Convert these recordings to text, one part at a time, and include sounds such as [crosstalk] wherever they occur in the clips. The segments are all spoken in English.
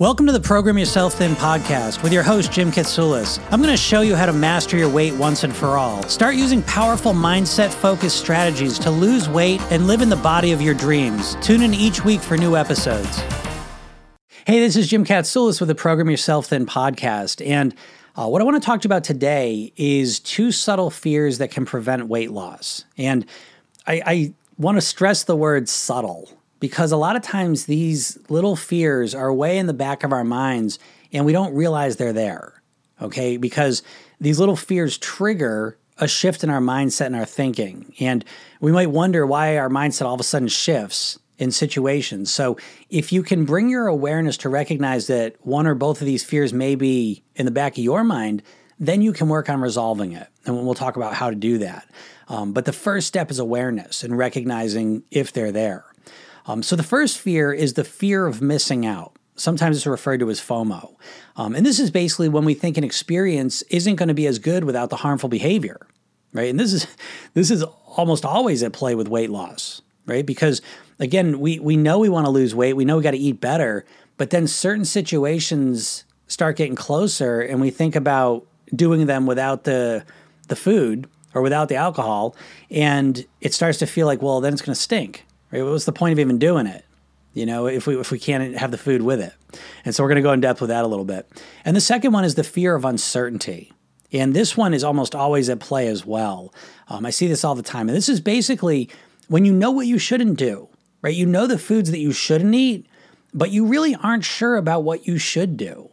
Welcome to the Program Yourself Thin podcast with your host, Jim Katsoulis. I'm going to show you how to master your weight once and for all. Start using powerful mindset focused strategies to lose weight and live in the body of your dreams. Tune in each week for new episodes. Hey, this is Jim Katsoulis with the Program Yourself Thin podcast. And uh, what I want to talk to you about today is two subtle fears that can prevent weight loss. And I, I want to stress the word subtle because a lot of times these little fears are way in the back of our minds and we don't realize they're there. Okay. Because these little fears trigger a shift in our mindset and our thinking. And we might wonder why our mindset all of a sudden shifts in situations. So, if you can bring your awareness to recognize that one or both of these fears may be in the back of your mind, then you can work on resolving it. And we'll talk about how to do that. Um, but the first step is awareness and recognizing if they're there. Um, so the first fear is the fear of missing out. Sometimes it's referred to as FOMO. Um, and this is basically when we think an experience isn't going to be as good without the harmful behavior, right? And this is [laughs] this is almost always at play with weight loss, right? Because again, we we know we want to lose weight, we know we got to eat better, but then certain situations start getting closer, and we think about doing them without the the food or without the alcohol, and it starts to feel like, well, then it's going to stink, Right? What's the point of even doing it? You know, if we if we can't have the food with it. And so we're going to go in depth with that a little bit. And the second one is the fear of uncertainty. And this one is almost always at play as well. Um, I see this all the time. And this is basically when you know what you shouldn't do, right? You know the foods that you shouldn't eat, but you really aren't sure about what you should do.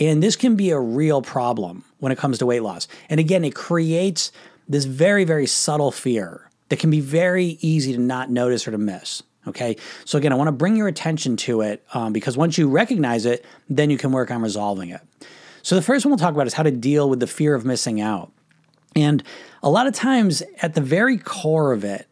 And this can be a real problem when it comes to weight loss. And again, it creates this very, very subtle fear that can be very easy to not notice or to miss. Okay. So, again, I want to bring your attention to it um, because once you recognize it, then you can work on resolving it. So, the first one we'll talk about is how to deal with the fear of missing out. And a lot of times, at the very core of it,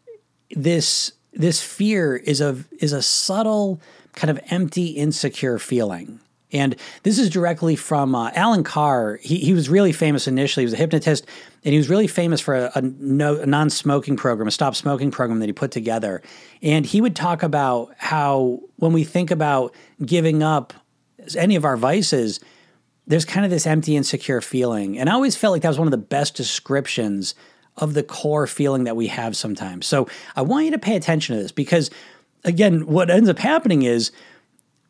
this this fear is a is a subtle kind of empty insecure feeling and this is directly from uh, Allen Carr. He, he was really famous initially. He was a hypnotist, and he was really famous for a, a, no, a non smoking program, a stop smoking program that he put together. And he would talk about how when we think about giving up any of our vices, there's kind of this empty, insecure feeling. And I always felt like that was one of the best descriptions of the core feeling that we have sometimes. So I want you to pay attention to this because, again, what ends up happening is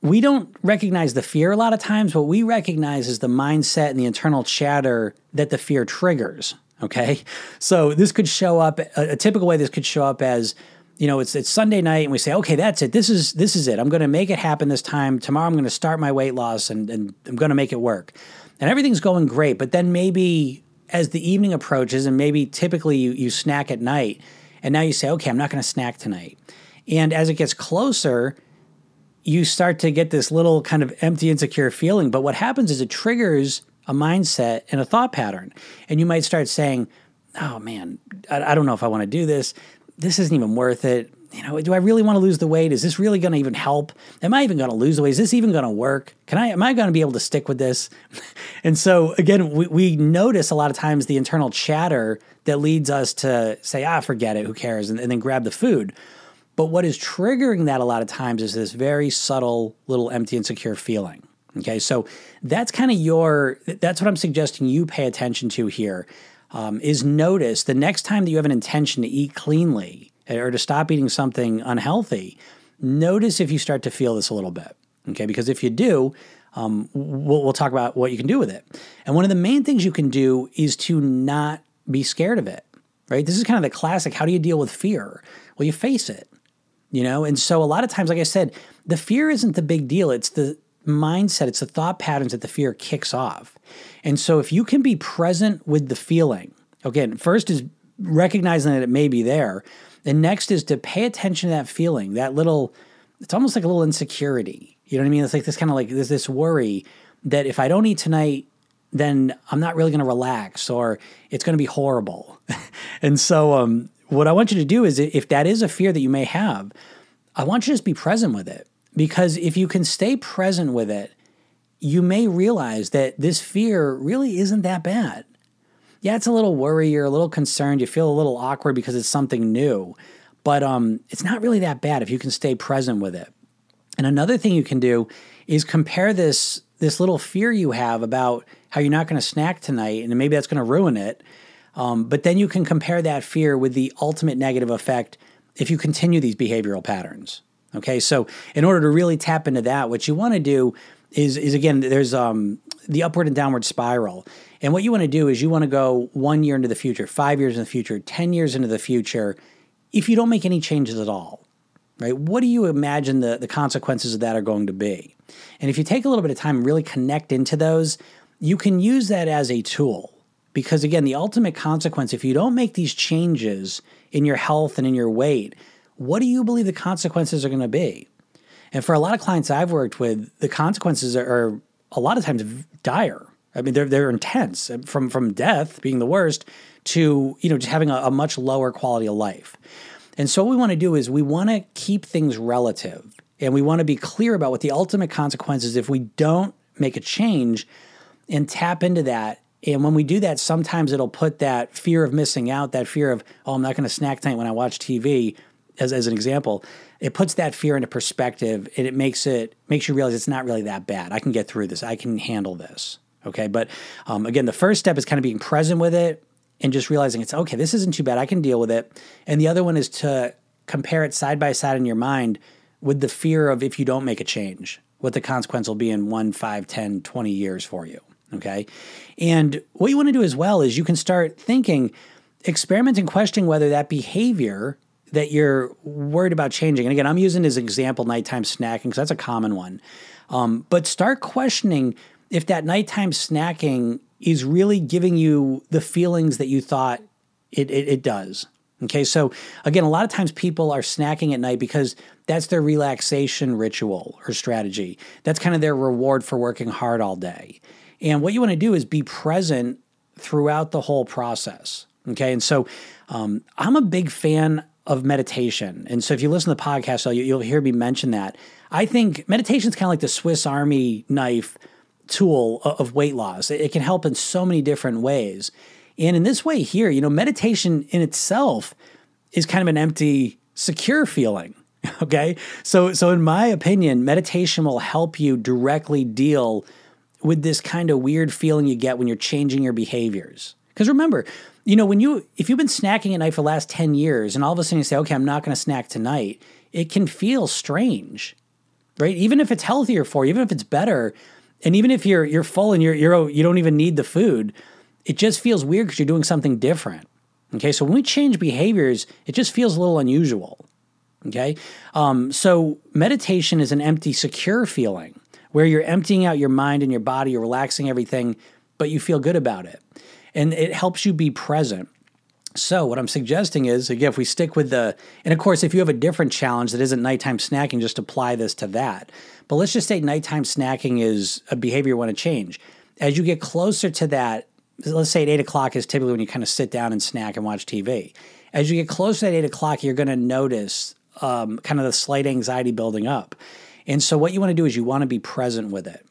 we don't recognize the fear a lot of times. What we recognize is the mindset and the internal chatter that the fear triggers. Okay. So this could show up, a, a typical way this could show up as, you know, it's it's Sunday night and we say, okay, that's it. This is this is it. I'm going to make it happen this time. Tomorrow I'm going to start my weight loss and, and I'm going to make it work. And everything's going great. But then maybe as the evening approaches and maybe typically you, you snack at night and now you say, okay, I'm not going to snack tonight. And as it gets closer, you start to get this little kind of empty, insecure feeling. But what happens is it triggers a mindset and a thought pattern. And you might start saying, oh man, I, I don't know if I want to do this. This isn't even worth it. You know, do I really want to lose the weight? Is this really going to even help? Am I even going to lose the weight? Is this even going to work? Can I? Am I going to be able to stick with this? [laughs] and so again, we, we notice a lot of times the internal chatter that leads us to say, ah, forget it, who cares, and, and then grab the food. But what is triggering that a lot of times is this very subtle little empty insecure feeling. Okay, so that's kind of your, that's what I'm suggesting you pay attention to here. Um, is notice the next time that you have an intention to eat cleanly or to stop eating something unhealthy, notice if you start to feel this a little bit. Okay, because if you do, um, we'll, we'll talk about what you can do with it. And one of the main things you can do is to not be scared of it, right? This is kind of the classic how do you deal with fear? Well, you face it you know? And so a lot of times, like I said, the fear isn't the big deal. It's the mindset, it's the thought patterns that the fear kicks off. And so if you can be present with the feeling, again, first is recognizing that it may be there. The next is to pay attention to that feeling, that little, it's almost like a little insecurity. You know what I mean? It's like this kind of like there's this worry that if I don't eat tonight, then I'm not really going to relax or it's going to be horrible. [laughs] and so um, what I want you to do is if that is a fear that you may have, I want you to just be present with it. Because if you can stay present with it, you may realize that this fear really isn't that bad. Yeah, it's a little worry, you're a little concerned, you feel a little awkward because it's something new, but um, it's not really that bad if you can stay present with it. And another thing you can do is compare this this little fear you have about how you're not going to snack tonight and maybe that's going to ruin it. Um, but then you can compare that fear with the ultimate negative effect if you continue these behavioral patterns. Okay, so in order to really tap into that, what you want to do is is again there's um, the upward and downward spiral, and what you want to do is you want to go one year into the future, five years in the future, ten years into the future. If you don't make any changes at all, right? What do you imagine the the consequences of that are going to be? And if you take a little bit of time and really connect into those, you can use that as a tool. Because again, the ultimate consequence, if you don't make these changes in your health and in your weight, what do you believe the consequences are going to be? And for a lot of clients I've worked with, the consequences are, are a lot of times dire. I mean, they're they're intense from from death being the worst to you know just having a, a much lower quality of life. And so what we want to do is we want to keep things relative, and we want to be clear about what the ultimate consequences if we don't make a change, and tap into that. And when we do that, sometimes it'll put that fear of missing out, that fear of oh, I'm not going to snack tonight when I watch TV, as as an example it puts that fear into perspective and it makes it makes you realize it's not really that bad. I can get through this. I can handle this. Okay, but um, again, the first step is kind of being present with it and just realizing it's okay. This isn't too bad. I can deal with it. And the other one is to compare it side by side in your mind with the fear of if you don't make a change, what the consequence will be in one, five, 10, 20 years for you. Okay. And what you want to do as well is you can start thinking, experimenting, questioning whether that behavior that you're worried about changing. And again, I'm using as example nighttime snacking because that's a common one. Um, but start questioning if that nighttime snacking is really giving you the feelings that you thought it, it, it does. Okay, so again, a lot of times people are snacking at night because that's their relaxation ritual or strategy. That's kind of their reward for working hard all day. And what you want to do is be present throughout the whole process. Okay, and so um, I'm a big fan of meditation. And so if you listen to the podcast, you'll hear me mention that. I think meditation is kind of like the Swiss Army knife tool of weight loss. It can help in so many different ways. And in this way here, you know, meditation in itself is kind of an empty, secure feeling. [laughs] Okay. So, so in my opinion, meditation will help you directly deal with this kind of weird feeling you get when you're changing your behaviors. Because remember, you know, when you if you've been snacking at night for the last 10 years and all of a sudden you say, okay, I'm not to snack tonight, it can feel strange. Right? Even if it's healthier for you, even if it's better, and even if you're you're full and you're you're you don't even need the food, it just feels weird because you're doing something different. Okay, so when we change behaviors, it just feels a little unusual. Okay, um, so meditation is an empty, secure feeling where you're emptying out your mind and your body, you're relaxing everything, but you feel good about it and it helps you be present. So, what I'm suggesting is, again, if we stick with the, and of course, if you have a different challenge that isn't nighttime snacking, just apply this to that. But let's just say nighttime snacking is a behavior you want to change. As you get closer to that, let's say at eight o'clock is typically when you kind of sit down and snack and watch TV. As you get closer to eight o'clock, you're going to notice um, kind of the slight anxiety building up. And so, what you want to do is you want to be present with it,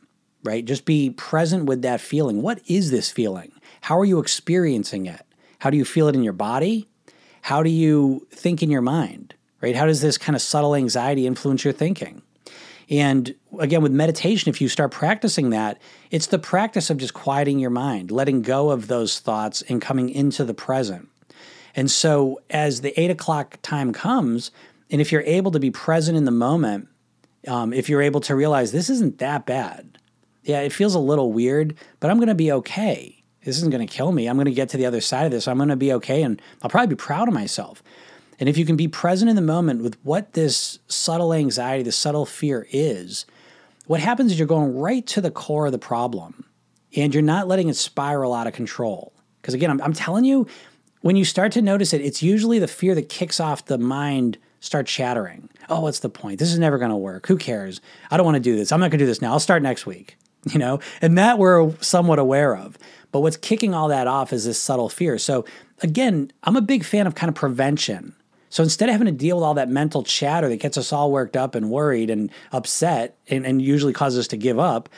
right? Just be present with that feeling. What is this feeling? How are you experiencing it? How do you feel it in your body? How do you think in your mind? Right? How does this kind of subtle anxiety influence your thinking? And again, with meditation, if you start practicing that, it's the practice of just quieting your mind, letting go of those thoughts and coming into the present. And so, as the eight o'clock time comes, and if you're able to be present in the moment, um, if you're able to realize this isn't that bad, yeah, it feels a little weird, but I'm going to be okay this isn't going to kill me. I'm going to get to the other side of this. I'm going to be okay and I'll probably be proud of myself. And if you can be present in the moment with what this subtle anxiety, this subtle fear is, what happens is you're going right to the core of the problem and you're not letting it spiral out of control. Because again, I'm, I'm telling you, when you start to notice it, it's usually the fear that kicks off the mind starts chattering. Oh, what's the point? This is never going to work. Who cares? I don't want to do this. I'm not going to do this now. I'll start next week. [laughs] You know, and that we're somewhat aware of. But what's kicking all that off is this subtle fear. So again, I'm a big fan of kind of prevention. So instead of having to deal with all that mental chatter that gets us all worked up and worried and upset and, and usually causes us to give up,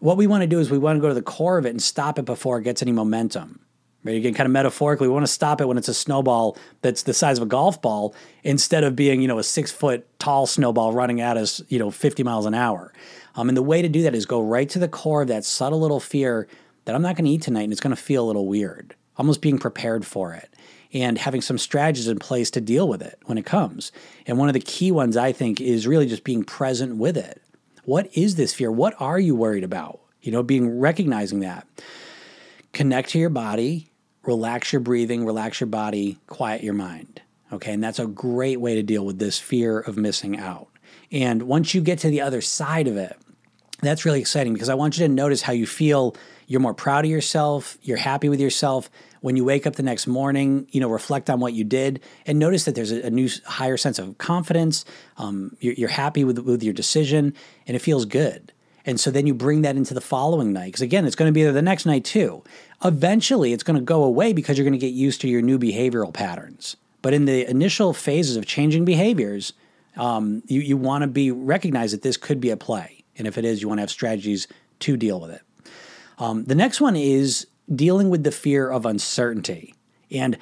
what we want to do is we want to go to the core of it and stop it before it gets any momentum. Again, kind of metaphorically, we want to stop it when it's a snowball that's the size of a golf ball instead of being, you know, a six foot tall snowball running at us, you know, 50 miles an hour. Um, and the way to do that is go right to the core of that subtle little fear that I'm not going to eat tonight and it's going to feel a little weird, almost being prepared for it and having some strategies in place to deal with it when it comes. And one of the key ones I think is really just being present with it. What is this fear? What are you worried about? You know, being recognizing that. Connect to your body, relax your breathing, relax your body, quiet your mind. Okay, and that's a great way to deal with this fear of missing out. And once you get to the other side of it, that's really exciting because I want you to notice how you feel you're more proud of yourself, you're happy with yourself. When you wake up the next morning, you know, reflect on what you did and notice that there's a, new, higher sense of confidence. Um, you're, you're, happy with, with your decision and it feels good. And so then you bring that into the following night. Because again, it's going to be there the next night too. Eventually, it's going to go away because you're going to get used to your new behavioral patterns. But in the initial phases of changing behaviors, um, you, you want to be recognize that this could be a play. And if it is, you want to have strategies to deal with it. Um, the next one is dealing with the fear of uncertainty. And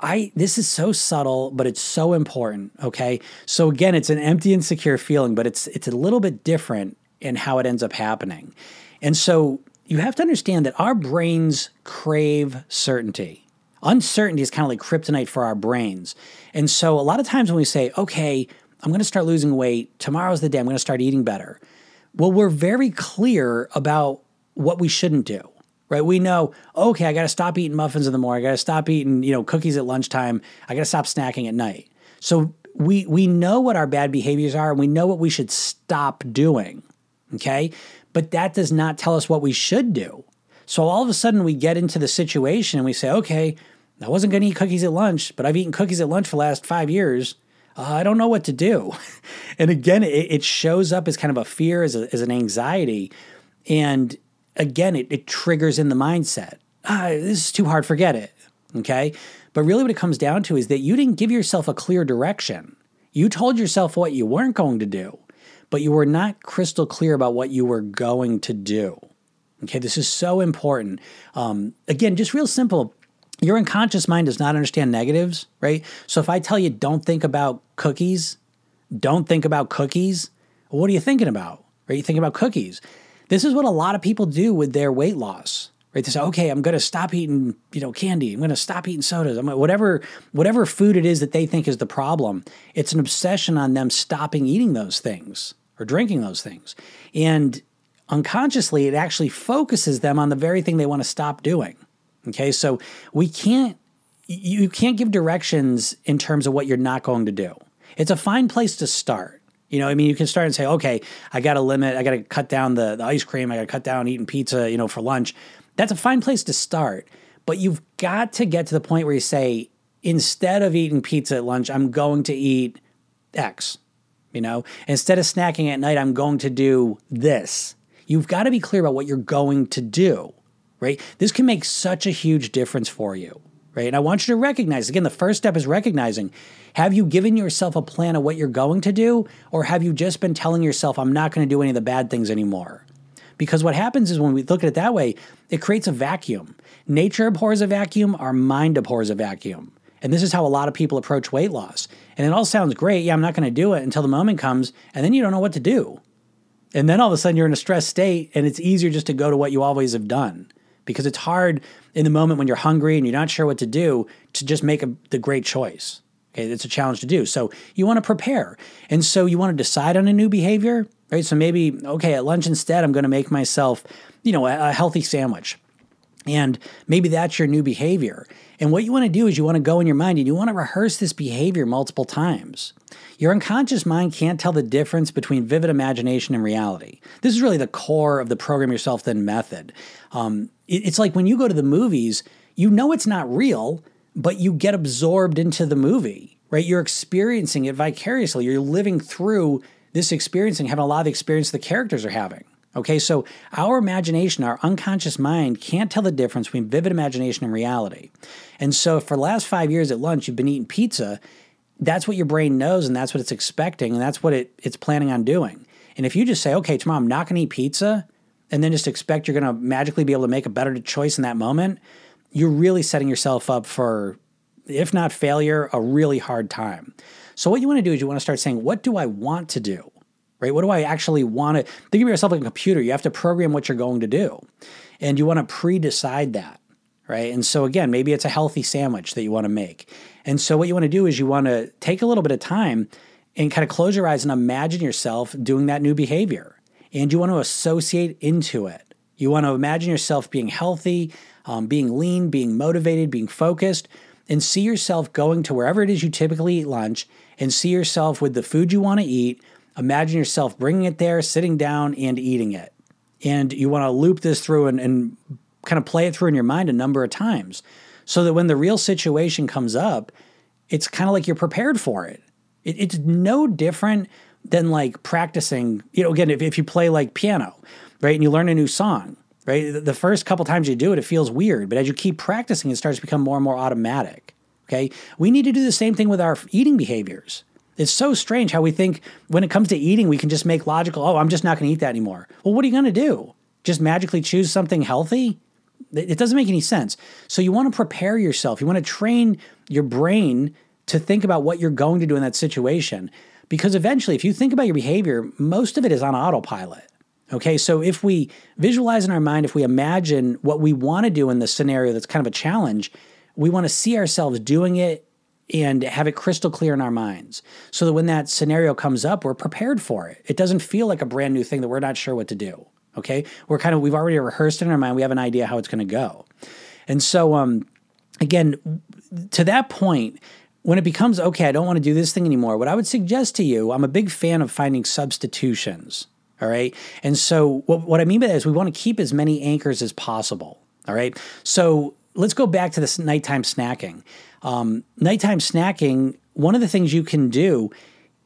I this is so subtle, but it's so important. Okay. So again, it's an empty, insecure feeling, but it's it's a little bit different in how it ends up happening. And so you have to understand that our brains crave certainty. Uncertainty is kind of like kryptonite for our brains. And so a lot of times when we say, okay, I'm going to start losing weight, tomorrow's the day I'm going to start eating better. Well, we're very clear about what we shouldn't do, right? We know, okay, I got to stop eating muffins in the morning. I got to stop eating, you know, cookies at lunchtime. I got to stop snacking at night. So we we know what our bad behaviors are and we know what we should stop doing. Okay? But that does not tell us what we should do. So all of a sudden we get into the situation and we say, okay, I wasn't going to eat cookies at lunch, but I've eaten cookies at lunch for the last five years. Uh, I don't know what to do. [laughs] and again, it, it, shows up as kind of a fear, as, a, as an anxiety. And again, it, it triggers in the mindset. Ah, this is too hard, forget it. Okay. But really, what it comes down to is that you didn't give yourself a clear direction. You told yourself what you weren't going to do, but you were not crystal clear about what you were going to do. Okay, this is so important. Um, again, just real simple. Your unconscious mind does not understand negatives, right? So if I tell you don't think about cookies, don't think about cookies, what are you thinking about? Right? You think about cookies. This is what a lot of people do with their weight loss. Right? Say, okay, I'm going to stop eating, you know, candy. I'm going to stop eating sodas. I'm whatever, whatever food it is that they think is the problem. It's an obsession on them stopping eating those things or drinking those things, and unconsciously, it actually focuses them on the very thing they want to stop doing. Okay, so we can't, you can't give directions in terms of what you're not going to do. It's a fine place to start. You know, I mean, you can start and say, okay, I got to limit, I got to cut down the, the ice cream, I got to cut down eating pizza, you know, for lunch. That's a fine place to start. But you've got to get to the point where you say, instead of eating pizza at lunch, I'm going to eat X. You know, instead of snacking at night, I'm going to do this. You've got to be clear about what you're going to do, right? This can make such a huge difference for you, right? And I want you to recognize again, the first step is recognizing have you given yourself a plan of what you're going to do, or have you just been telling yourself, I'm not going to do any of the bad things anymore? Because what happens is when we look at it that way, it creates a vacuum. Nature abhors a vacuum, our mind abhors a vacuum. And this is how a lot of people approach weight loss. And it all sounds great. Yeah, I'm not going to do it until the moment comes, and then you don't know what to do. And then all of a sudden you're in a stressed state, and it's easier just to go to what you always have done because it's hard in the moment when you're hungry and you're not sure what to do to just make a, the great choice. Okay, it's a challenge to do. So you want to prepare. And so you want to decide on a new behavior, right? So maybe, okay, at lunch instead, I'm going to make myself, you know, a, a healthy sandwich. And maybe that's your new behavior. And what you want to do is you want to go in your mind and you want to rehearse this behavior multiple times. Your unconscious mind can't tell the difference between vivid imagination and reality. This is really the core of the program yourself thin method. Um, it, it's like when you go to the movies, you know it's not real, but you get absorbed into the movie, right? You're experiencing it vicariously. You're living through this experience and having a lot of the experience the characters are having. Okay, so our imagination, our unconscious mind can't tell the difference between vivid imagination and reality. And so for the last five years at lunch, you've been eating pizza. That's what your brain knows and that's what it's expecting and that's what it, it's planning on doing. And if you just say, okay, tomorrow I'm not going to eat pizza, and then just expect you're going to magically be able to make a better choice in that moment, you're really setting yourself up for, if not failure, a really hard time. So, what you want to do is you want to start saying, what do I want to do? right? What do I actually want to think of yourself like a computer? You have to program what you're going to do, and you want to pre decide that, right? And so, again, maybe it's a healthy sandwich that you want to make. And so, what you want to do is you want to take a little bit of time and kind of close your eyes and imagine yourself doing that new behavior. And you want to associate into it. You want to imagine yourself being healthy, um, being lean, being motivated, being focused, and see yourself going to wherever it is you typically eat lunch and see yourself with the food you want to eat. Imagine yourself bringing it there, sitting down, and eating it. And you want to loop this through and, and kind of play it through in your mind a number of times so that when the real situation comes up, it's kind of like you're prepared for it. it. It's no different than like practicing, you know, again, if, if you play like piano, right, and you learn a new song, right? The first couple times you do it, it feels weird, but as you keep practicing, it starts to become more and more automatic. Okay. We need to do the same thing with our eating behaviors. It's so strange how we think when it comes to eating, we can just make logical, oh, I'm just not going to eat that anymore. Well, what are you going to do? Just magically choose something healthy? It doesn't make any sense. So you want to prepare yourself. You want to train your brain to think about what you're going to do in that situation. Because eventually, if you think about your behavior, most of it is on autopilot. Okay, so if we visualize in our mind, if we imagine what we want to do in the scenario that's kind of a challenge, we want to see ourselves doing it and have it crystal clear in our minds so that when that scenario comes up, we're prepared for it. It doesn't feel like a brand new thing that we're not sure what to do. Okay, we're kind of, we've already rehearsed it in our mind, we have an idea how it's going to go. And so, um, again, to that point, when it becomes okay, I don't want to do this thing anymore, what I would suggest to you, I'm a big fan of finding substitutions. All right. And so, what, what I mean by that is we want to keep as many anchors as possible. All right. So, let's go back to this nighttime snacking. Um, nighttime snacking, one of the things you can do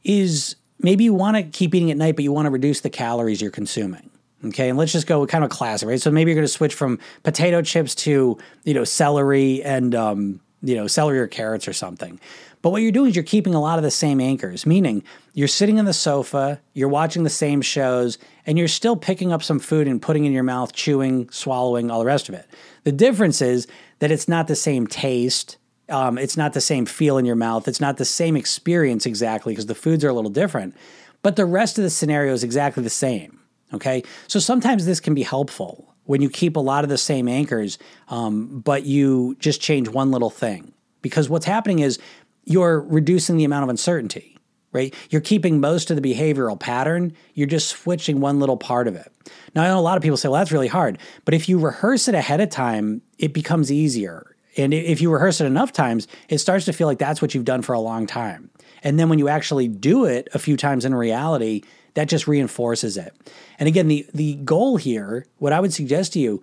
is maybe you want to keep eating at night, but you want to reduce the calories you're consuming. Okay, and let's just go kind of classic, right? So maybe you're going to switch from potato chips to you know celery and um, you know celery or carrots or something. But what you're doing is you're keeping a lot of the same anchors, meaning you're sitting on the sofa, you're watching the same shows, and you're still picking up some food and putting in your mouth, chewing, swallowing, all the rest of it. The difference is that it's not the same taste. Um, it's not the same feel in your mouth. It's not the same experience exactly because the foods are a little different. But the rest of the scenario is exactly the same. Okay. So sometimes this can be helpful when you keep a lot of the same anchors, um, but you just change one little thing. Because what's happening is you're reducing the amount of uncertainty, right? You're keeping most of the behavioral pattern, you're just switching one little part of it. Now, I know a lot of people say, well, that's really hard. But if you rehearse it ahead of time, it becomes easier. And if you rehearse it enough times, it starts to feel like that's what you've done for a long time. And then when you actually do it a few times in reality, that just reinforces it. And again, the the goal here, what I would suggest to you,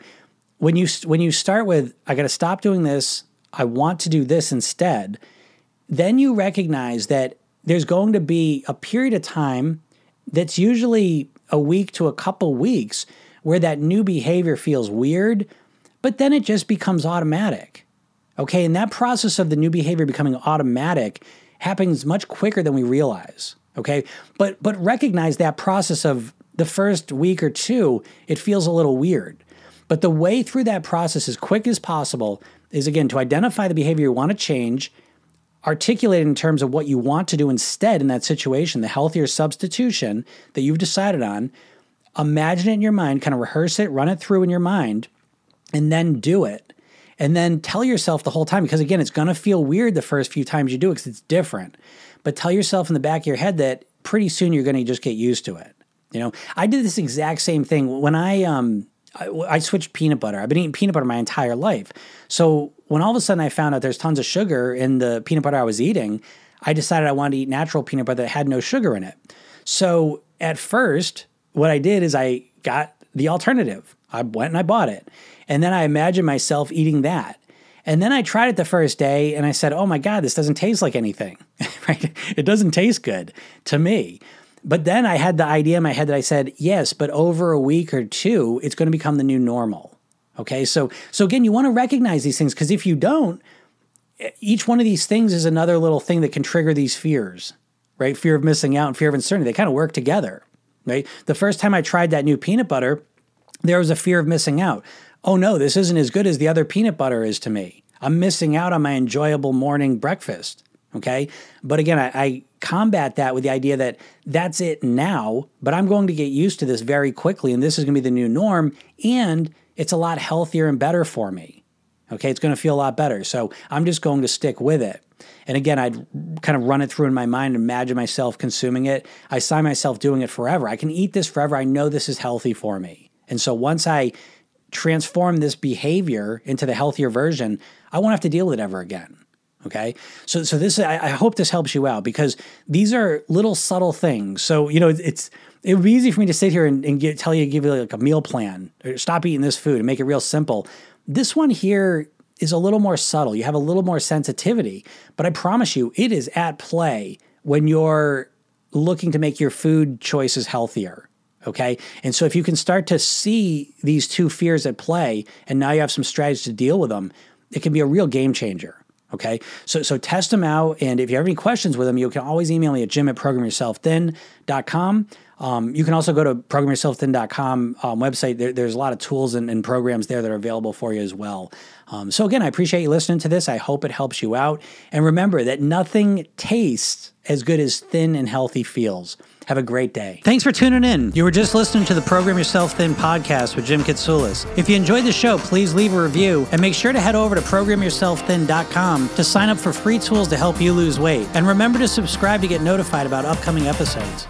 when you when you start with I got to stop doing this, I want to do this instead, then you recognize that there's going to be a period of time that's usually a week to a couple weeks where that new behavior feels weird, but then it just becomes automatic. Okay, and that process of the new behavior becoming automatic happens much quicker than we realize. Okay, but but recognize that process of the first week or two, it feels a little weird. But the way through that process as quick as possible is again to identify the behavior you want to change articulate in terms of what you want to do instead in that situation, the healthier substitution that you've decided on. Imagine it in your mind, kind of rehearse it, run it through in your mind, and then do it. And then tell yourself the whole time, because again, it's going to feel weird the first few times you do it because it's different. But tell yourself in the back of your head that pretty soon you're going to just get used to it. You know, I did this exact same thing when I um I, I switched peanut butter. I've been eating peanut butter my entire life. So when all of a sudden I found out there's tons of sugar in the peanut butter I was eating, I decided I wanted to eat natural peanut butter that had no sugar in it. So at first, what I did is I got the alternative. I went and I bought it. And then I imagined myself eating that. And then I tried it the first day and I said, oh my God, this doesn't taste like anything, [laughs] right? It doesn't taste good to me. But then I had the idea in my head that I said, yes, but over a week or two, it's going to become the new normal. Okay, so so again, you want to recognize these things because if you don't, each one of these things is another little thing that can trigger these fears, right? Fear of missing out and fear of uncertainty. They kind of work together, right? The first time I tried that new peanut butter, there was a fear of missing out. Oh no, this isn't as good as the other peanut butter is to me. I'm missing out on my enjoyable morning breakfast. Okay. But again, I, I, combat that with the idea that that's it now, but I'm going to get used to this very quickly. And this is going to be the new norm. And it's a lot healthier and better for me. Okay. It's going to feel a lot better. So I'm just going to stick with it. And again, I'd kind of run it through in my mind, and imagine myself consuming it. I sign myself doing it forever. I can eat this forever. I know this is healthy for me. And so once I transform this behavior into the healthier version, I won't have to deal with it ever again. Okay. So, so this, I, I, hope this helps you out because these are little subtle things. So, you know, it's, it would be easy for me to sit here and, and get, tell you, give you like a meal plan or stop eating this food and make it real simple. This one here is a little more subtle. You have a little more sensitivity, but I promise you, it is at play when you're looking to make your food choices healthier. Okay. And so if you can start to see these two fears at play and now you have some strategies to deal with them, it can be a real game changer. Okay. So, so test them out. And if you have any questions with them, you can always email me at jim at programyourselfthin.com. Um, you can also go to programyourselfthin.com um, website. There, there's a lot of tools and, and, programs there that are available for you as well. Um, so again, I appreciate you listening to this. I hope it helps you out. And remember that nothing tastes as good as thin and healthy feels. Have a great day. Thanks for tuning in. You were just listening to the Program Yourself Thin podcast with Jim Katsoulis. If you enjoyed the show, please leave a review and make sure to head over to programyourselfthin.com to sign up for free tools to help you lose weight. And remember to subscribe to get notified about upcoming episodes.